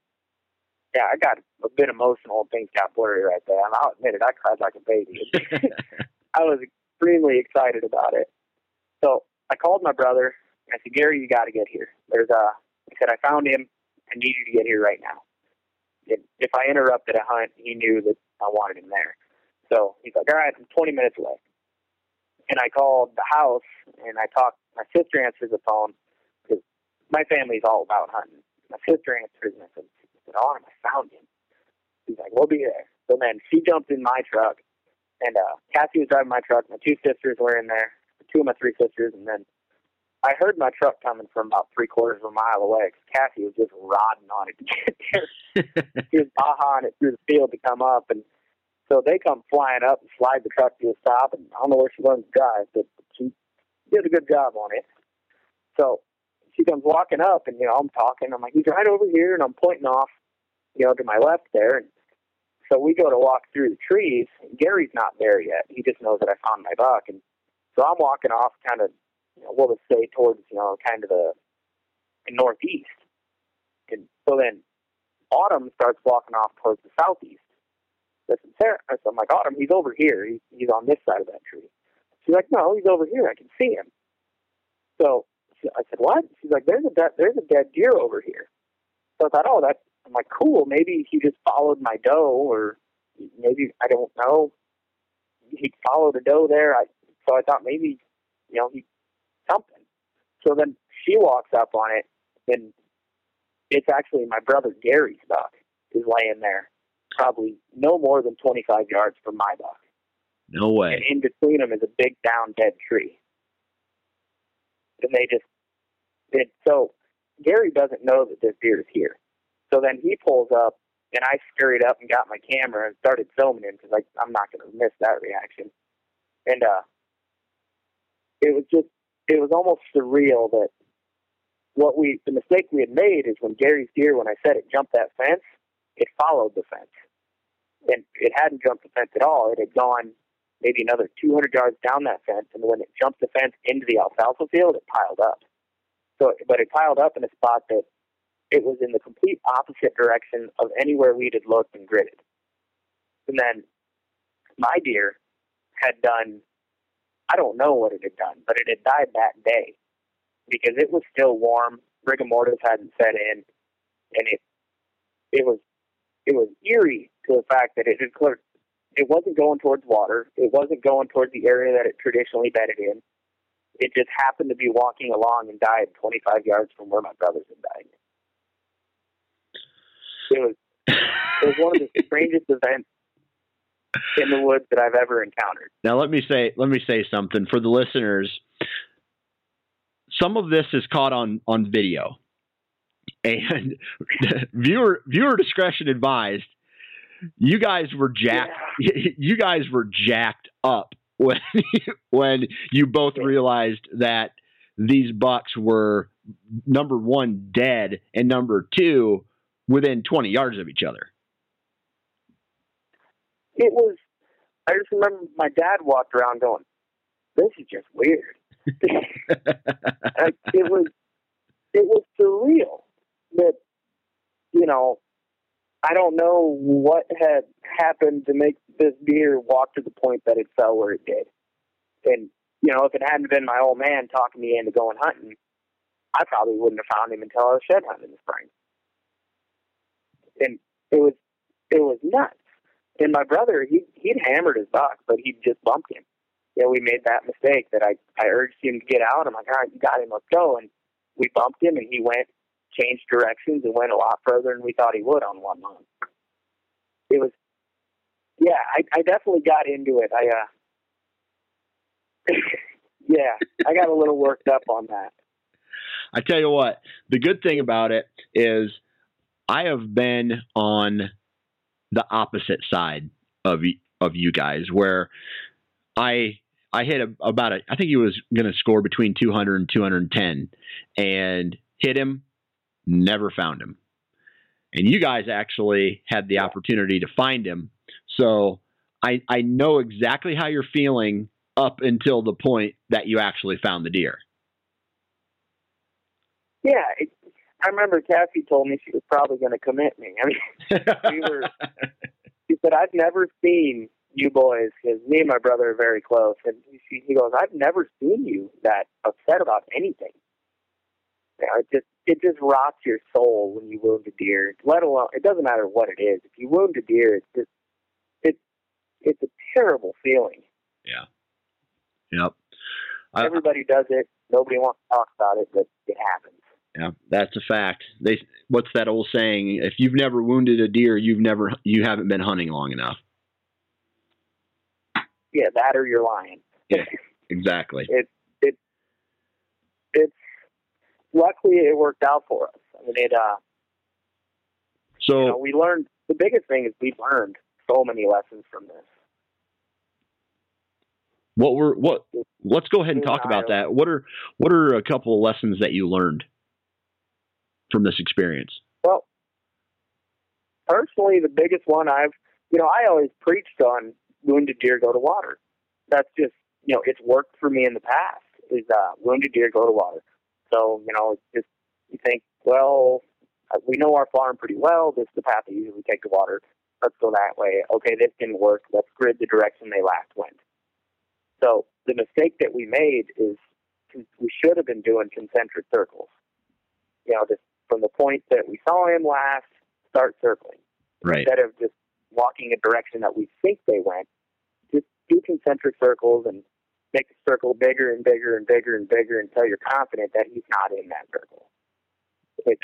yeah, I got a bit emotional and things got blurry right there. And I'll admit it, I cried like a baby. I was extremely excited about it. So I called my brother. And I said, Gary, you got to get here. There's uh, a. I said, I found him. I need you to get here right now. If I interrupted a hunt, he knew that I wanted him there. So he's like, all right, I'm 20 minutes away. And I called the house and I talked. My sister answers the phone because my family's all about hunting. My sister answers and I said, "Oh, I found him." He's like, "We'll be there." So then she jumped in my truck, and uh, Cassie was driving my truck. My two sisters were in there, two of my three sisters, and then I heard my truck coming from about three quarters of a mile away because Cassie was just rodding on it to get there. she was bahaing it through the field to come up, and so they come flying up and slide the truck to a stop. And I don't know where she learned to drive, but she did a good job on it. So she comes walking up, and you know I'm talking. I'm like, he's right over here, and I'm pointing off, you know, to my left there. And so we go to walk through the trees. Gary's not there yet. He just knows that I found my buck, and so I'm walking off, kind of you know, we'll just say towards, you know, kind of the northeast. And so then Autumn starts walking off towards the southeast. That's Sarah. So I'm like, Autumn, he's over here. He's, he's on this side of that tree. She's like, no, he's over here. I can see him. So I said, what? She's like, there's a dead, there's a dead deer over here. So I thought, oh, that's. I'm like, cool. Maybe he just followed my doe, or maybe I don't know. he followed a doe there. I so I thought maybe you know he something. So then she walks up on it, and it's actually my brother Gary's buck is laying there, probably no more than 25 yards from my buck. No way. And in between them is a big down dead tree. And they just did so. Gary doesn't know that this deer is here. So then he pulls up, and I scurried up and got my camera and started filming him because I'm not going to miss that reaction. And uh, it was just it was almost surreal that what we the mistake we had made is when Gary's deer when I said it jumped that fence, it followed the fence, and it hadn't jumped the fence at all. It had gone maybe another 200 yards down that fence, and when it jumped the fence into the alfalfa field, it piled up. So, but it piled up in a spot that it was in the complete opposite direction of anywhere we had looked and gridded. And then my deer had done, I don't know what it had done, but it had died that day because it was still warm. Rigor mortis hadn't set in, and it it was it was eerie to the fact that it had cleared. It wasn't going towards water. It wasn't going towards the area that it traditionally bedded in. It just happened to be walking along and died 25 yards from where my brothers had died. It was it was one of the strangest events in the woods that I've ever encountered. Now let me say let me say something for the listeners. Some of this is caught on on video, and viewer viewer discretion advised. You guys were jacked. Yeah. You guys were jacked up when when you both realized that these bucks were number one dead and number two within 20 yards of each other. It was. I just remember my dad walked around going, "This is just weird." it was. It was surreal that you know. I don't know what had happened to make this deer walk to the point that it fell where it did. And you know, if it hadn't been my old man talking me into going hunting, I probably wouldn't have found him until I was shed hunting in the spring and it was it was nuts. And my brother, he he'd hammered his buck, but he just bumped him. Know, we made that mistake that I I urged him to get out. I'm like, all right, you got him, let's go. And we bumped him, and he went, changed directions, and went a lot further than we thought he would on one month. It was, yeah, I I definitely got into it. I uh, yeah, I got a little worked up on that. I tell you what, the good thing about it is I have been on the opposite side of of you guys where I I hit a, about a I think he was going to score between 200 and 210 and hit him never found him. And you guys actually had the opportunity to find him. So I I know exactly how you're feeling up until the point that you actually found the deer. Yeah, I remember Cassie told me she was probably going to commit me. I mean, we were. She said, "I've never seen you boys because me and my brother are very close." And she, he goes, "I've never seen you that upset about anything. You know, it just it just rots your soul when you wound a deer. Let alone it doesn't matter what it is. If you wound a deer, it's just it's it's a terrible feeling. Yeah. Yep. Everybody does it. Nobody wants to talk about it, but it happens. Yeah, that's a fact. They what's that old saying? If you've never wounded a deer, you've never you haven't been hunting long enough. Yeah, that or you're lying. Yeah, exactly. it it it's luckily it worked out for us. I mean, it uh. So you know, we learned the biggest thing is we learned so many lessons from this. What were what? Let's go ahead and talk about that. What are what are a couple of lessons that you learned? From this experience? Well, personally, the biggest one I've, you know, I always preached on wounded deer go to water. That's just, you know, it's worked for me in the past. Is uh, wounded deer go to water. So you know, it's just you think, well, uh, we know our farm pretty well. This is the path they usually take to water. Let's go that way. Okay, this didn't work. Let's grid the direction they last went. So the mistake that we made is we should have been doing concentric circles. You know, just from the point that we saw him last, start circling. Right. Instead of just walking a direction that we think they went, just do concentric circles and make the circle bigger and bigger and bigger and bigger until you're confident that he's not in that circle. It,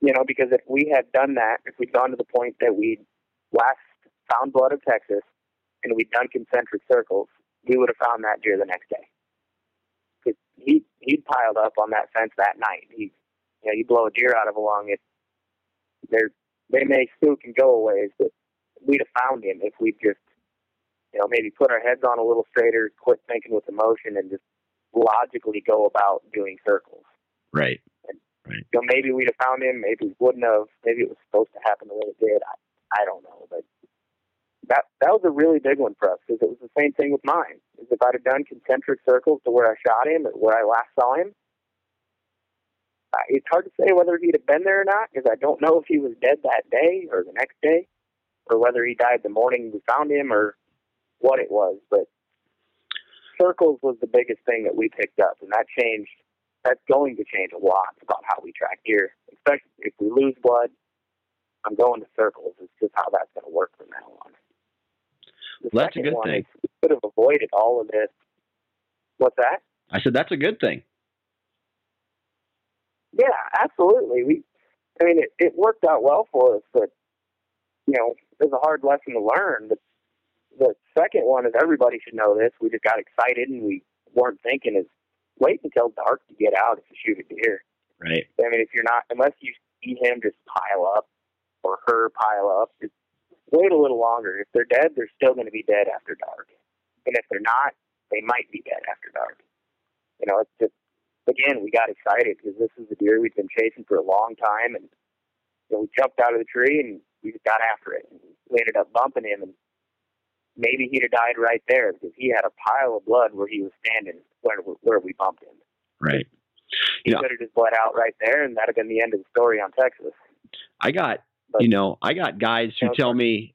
you know, because if we had done that, if we'd gone to the point that we'd last found blood of Texas and we'd done concentric circles, we would have found that deer the next day. He he'd piled up on that fence that night. He, know, you blow a deer out of a lung, it they're they may spook and go away, but we'd have found him if we'd just, you know, maybe put our heads on a little straighter, quit thinking with emotion, and just logically go about doing circles. Right. And, right. You know, maybe we'd have found him. Maybe we wouldn't have. Maybe it was supposed to happen the way it did. I, I don't know, but that that was a really big one for us because it was the same thing with mine. Is if I'd have done concentric circles to where I shot him, or where I last saw him, uh, it's hard to say whether he'd have been there or not because I don't know if he was dead that day or the next day, or whether he died the morning we found him, or what it was. But circles was the biggest thing that we picked up, and that changed. That's going to change a lot about how we track deer, especially if we lose blood. I'm going to circles. It's just how that's going to work from now on. The well, that's a good one thing. we could have avoided all of this. What's that? I said that's a good thing. Yeah, absolutely. We, I mean, it, it worked out well for us, but you know, it was a hard lesson to learn. But the second one is everybody should know this. We just got excited and we weren't thinking is wait until dark to get out if you shoot a deer. Right. I mean, if you're not, unless you see him just pile up or her pile up, just wait a little longer. If they're dead, they're still going to be dead after dark. And if they're not, they might be dead after dark. You know, it's just again, we got excited because this is a deer we'd been chasing for a long time, and you know, we jumped out of the tree and we just got after it. And we ended up bumping him, and maybe he'd have died right there because he had a pile of blood where he was standing where where we bumped him. Right. He could have just bled out right there, and that'd have been the end of the story on Texas. I got, but, you know, I got guys who you know, tell me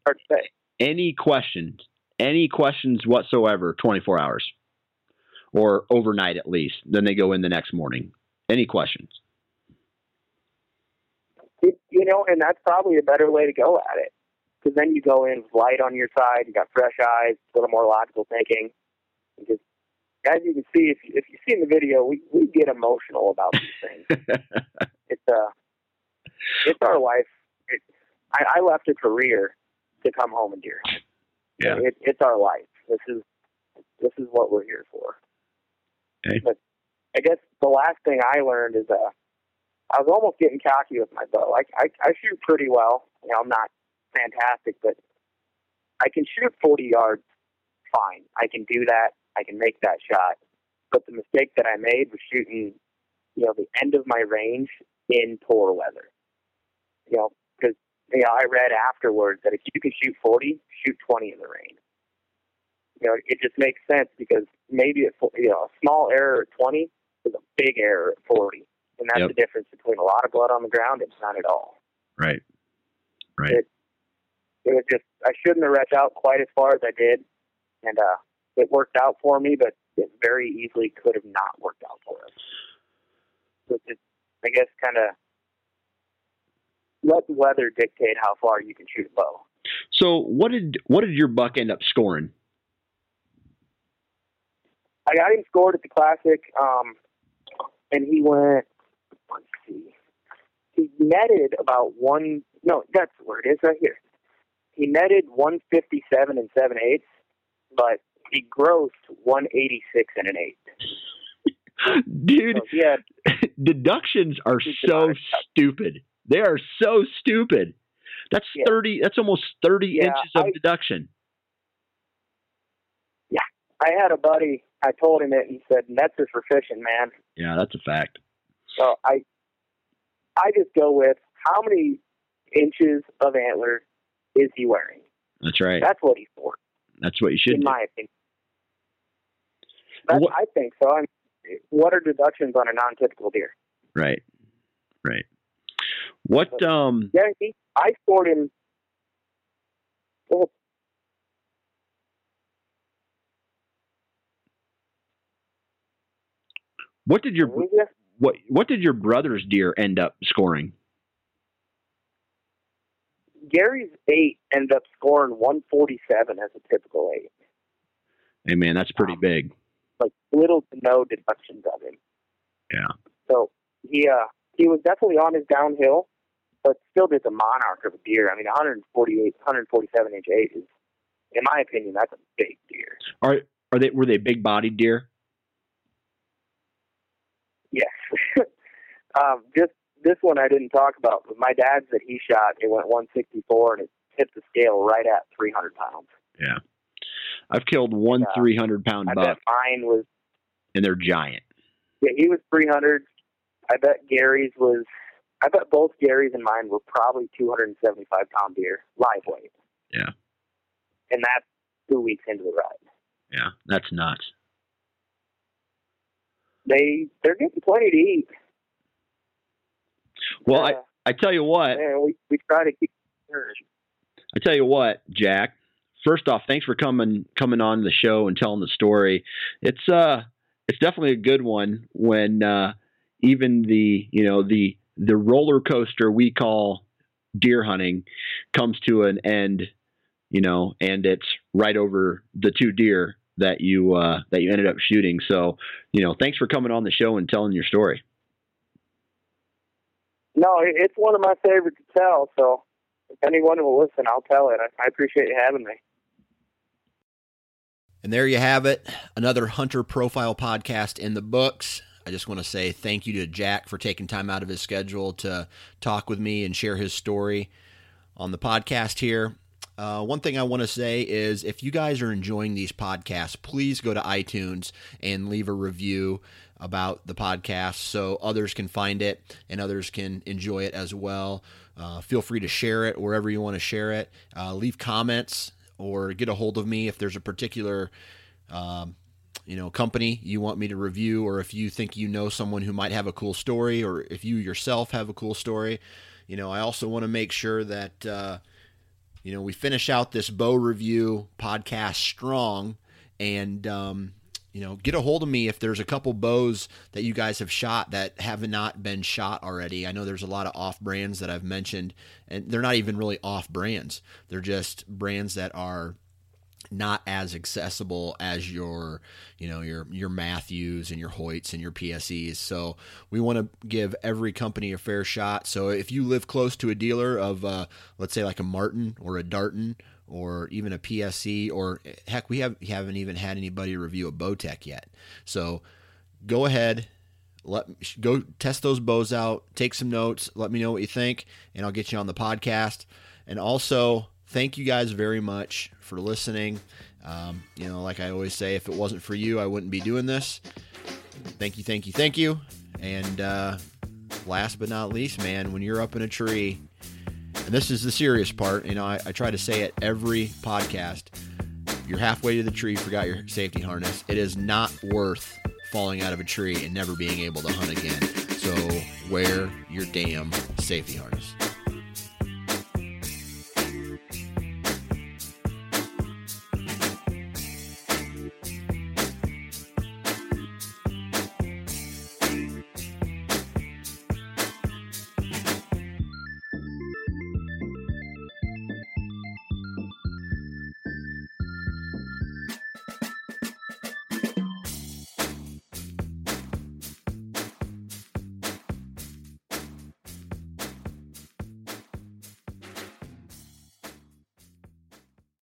any questions, any questions whatsoever, 24 hours or overnight at least. Then they go in the next morning. Any questions? It, you know, and that's probably a better way to go at it because then you go in with light on your side, you got fresh eyes, a little more logical thinking. Because as you can see, if if you see in the video, we we get emotional about these things. it's uh, it's our life. It, I, I left a career to come home and deer. Yeah, it, it's our life. This is this is what we're here for. But I guess the last thing I learned is uh, I was almost getting cocky with my bow. I, I I shoot pretty well. You know, I'm not fantastic, but I can shoot 40 yards fine. I can do that. I can make that shot. But the mistake that I made was shooting, you know, the end of my range in poor weather. You know, because you know, I read afterwards that if you can shoot 40, shoot 20 in the rain. You know, it just makes sense because maybe at you know a small error at 20 is a big error at 40, and that's Yep. the difference between a lot of blood on the ground and none at all. right. Right. It, it was just I shouldn't have reached out quite as far as I did, and uh, it worked out for me, but it very easily could have not worked out for us. So it's I guess, kind of let the weather dictate how far you can shoot a bow. So what did what did your buck end up scoring? I got him scored at the classic, um, and he went. Let's see. He netted about one. No, that's where it is right here. He netted one fifty seven and seven eighths, but he grossed one eighty six and an eighth. Dude, So had deductions are so stupid. They are so stupid. That's Yeah. 30 that's almost 30 Yeah, inches of I- deduction. Yeah, I had a buddy. I told him it. and He said nets are for fishing, man. Yeah, that's a fact. So I, I just go with how many inches of antler is he wearing? That's right. That's what he's for, That's what you should in do. my opinion. That's, What- I think so. I'm, what are deductions on a non-typical deer? Right. Right. What um Yeah, he, I scored him. Well, what did your what what did your brother's deer end up scoring? Gary's eight ended up scoring 147 as a typical eight. Hey man, that's pretty um, big. Like little to no deductions of him. Yeah. So he uh he was definitely on his downhill, but still just a monarch of a deer. I mean, 148, 147 inch eight is, in my opinion, that's a big deer. Are are they were they big bodied deer? Yes. Um, just this one I didn't talk about, but my dad's that he shot, it went 164 and it hit the scale right at 300 pounds. Yeah. I've killed one uh, 300 pound I buck. Bet mine was. And they're giant. Yeah, he was 300. I bet Gary's was. I bet both Gary's and mine were probably 275 pound deer, live weight. Yeah. And that's two weeks into the ride. Yeah, that's nuts. They they're getting plenty to eat. Well, I I tell you what. Yeah, we we try to keep. I tell you what, Jack. First off, thanks for coming coming on the show and telling the story. It's uh it's definitely a good one when uh even the you know the the roller coaster we call deer hunting comes to an end, you know, and it's right over the two deer that you uh, that you ended up shooting. So, you know, thanks for coming on the show and telling your story. No, it's one of my favorites to tell. So, if anyone will listen, I'll tell it. I, I appreciate you having me. And there you have it, another hunter profile podcast in the books. I just want to say thank you to Jack for taking time out of his schedule to talk with me and share his story on the podcast here. Uh, one thing I want to say is if you guys are enjoying these podcasts, please go to iTunes and leave a review about the podcast so others can find it and others can enjoy it as well. Uh, feel free to share it wherever you want to share it. Uh, leave comments or get a hold of me if there's a particular. Um, you know, company you want me to review, or if you think you know someone who might have a cool story, or if you yourself have a cool story. You know, I also want to make sure that uh, you know, we finish out this bow review podcast strong and, um, you know, get a hold of me if there's a couple bows that you guys have shot that have not been shot already. I know there's a lot of off brands that I've mentioned, and they're not even really off brands. They're just brands that are not as accessible as your you know your your Mathews and your Hoyts and your PSEs. So we want to give every company a fair shot. So if you live close to a dealer of uh, let's say like a Martin or a Darton or even a PSE or heck we have we haven't even had anybody review a Bowtech yet. So go ahead let go test those bows out, take some notes, let me know what you think and I'll get you on the podcast. And also thank you guys very much for listening. Um, you know, like I always say, if it wasn't for you, I wouldn't be doing this. Thank you, thank you, thank you. And uh, last but not least, man, when you're up in a tree, and this is the serious part, you know, I, I try to say it every podcast. You're halfway to the tree, forgot your safety harness. It is not worth falling out of a tree and never being able to hunt again. So wear your damn safety harness.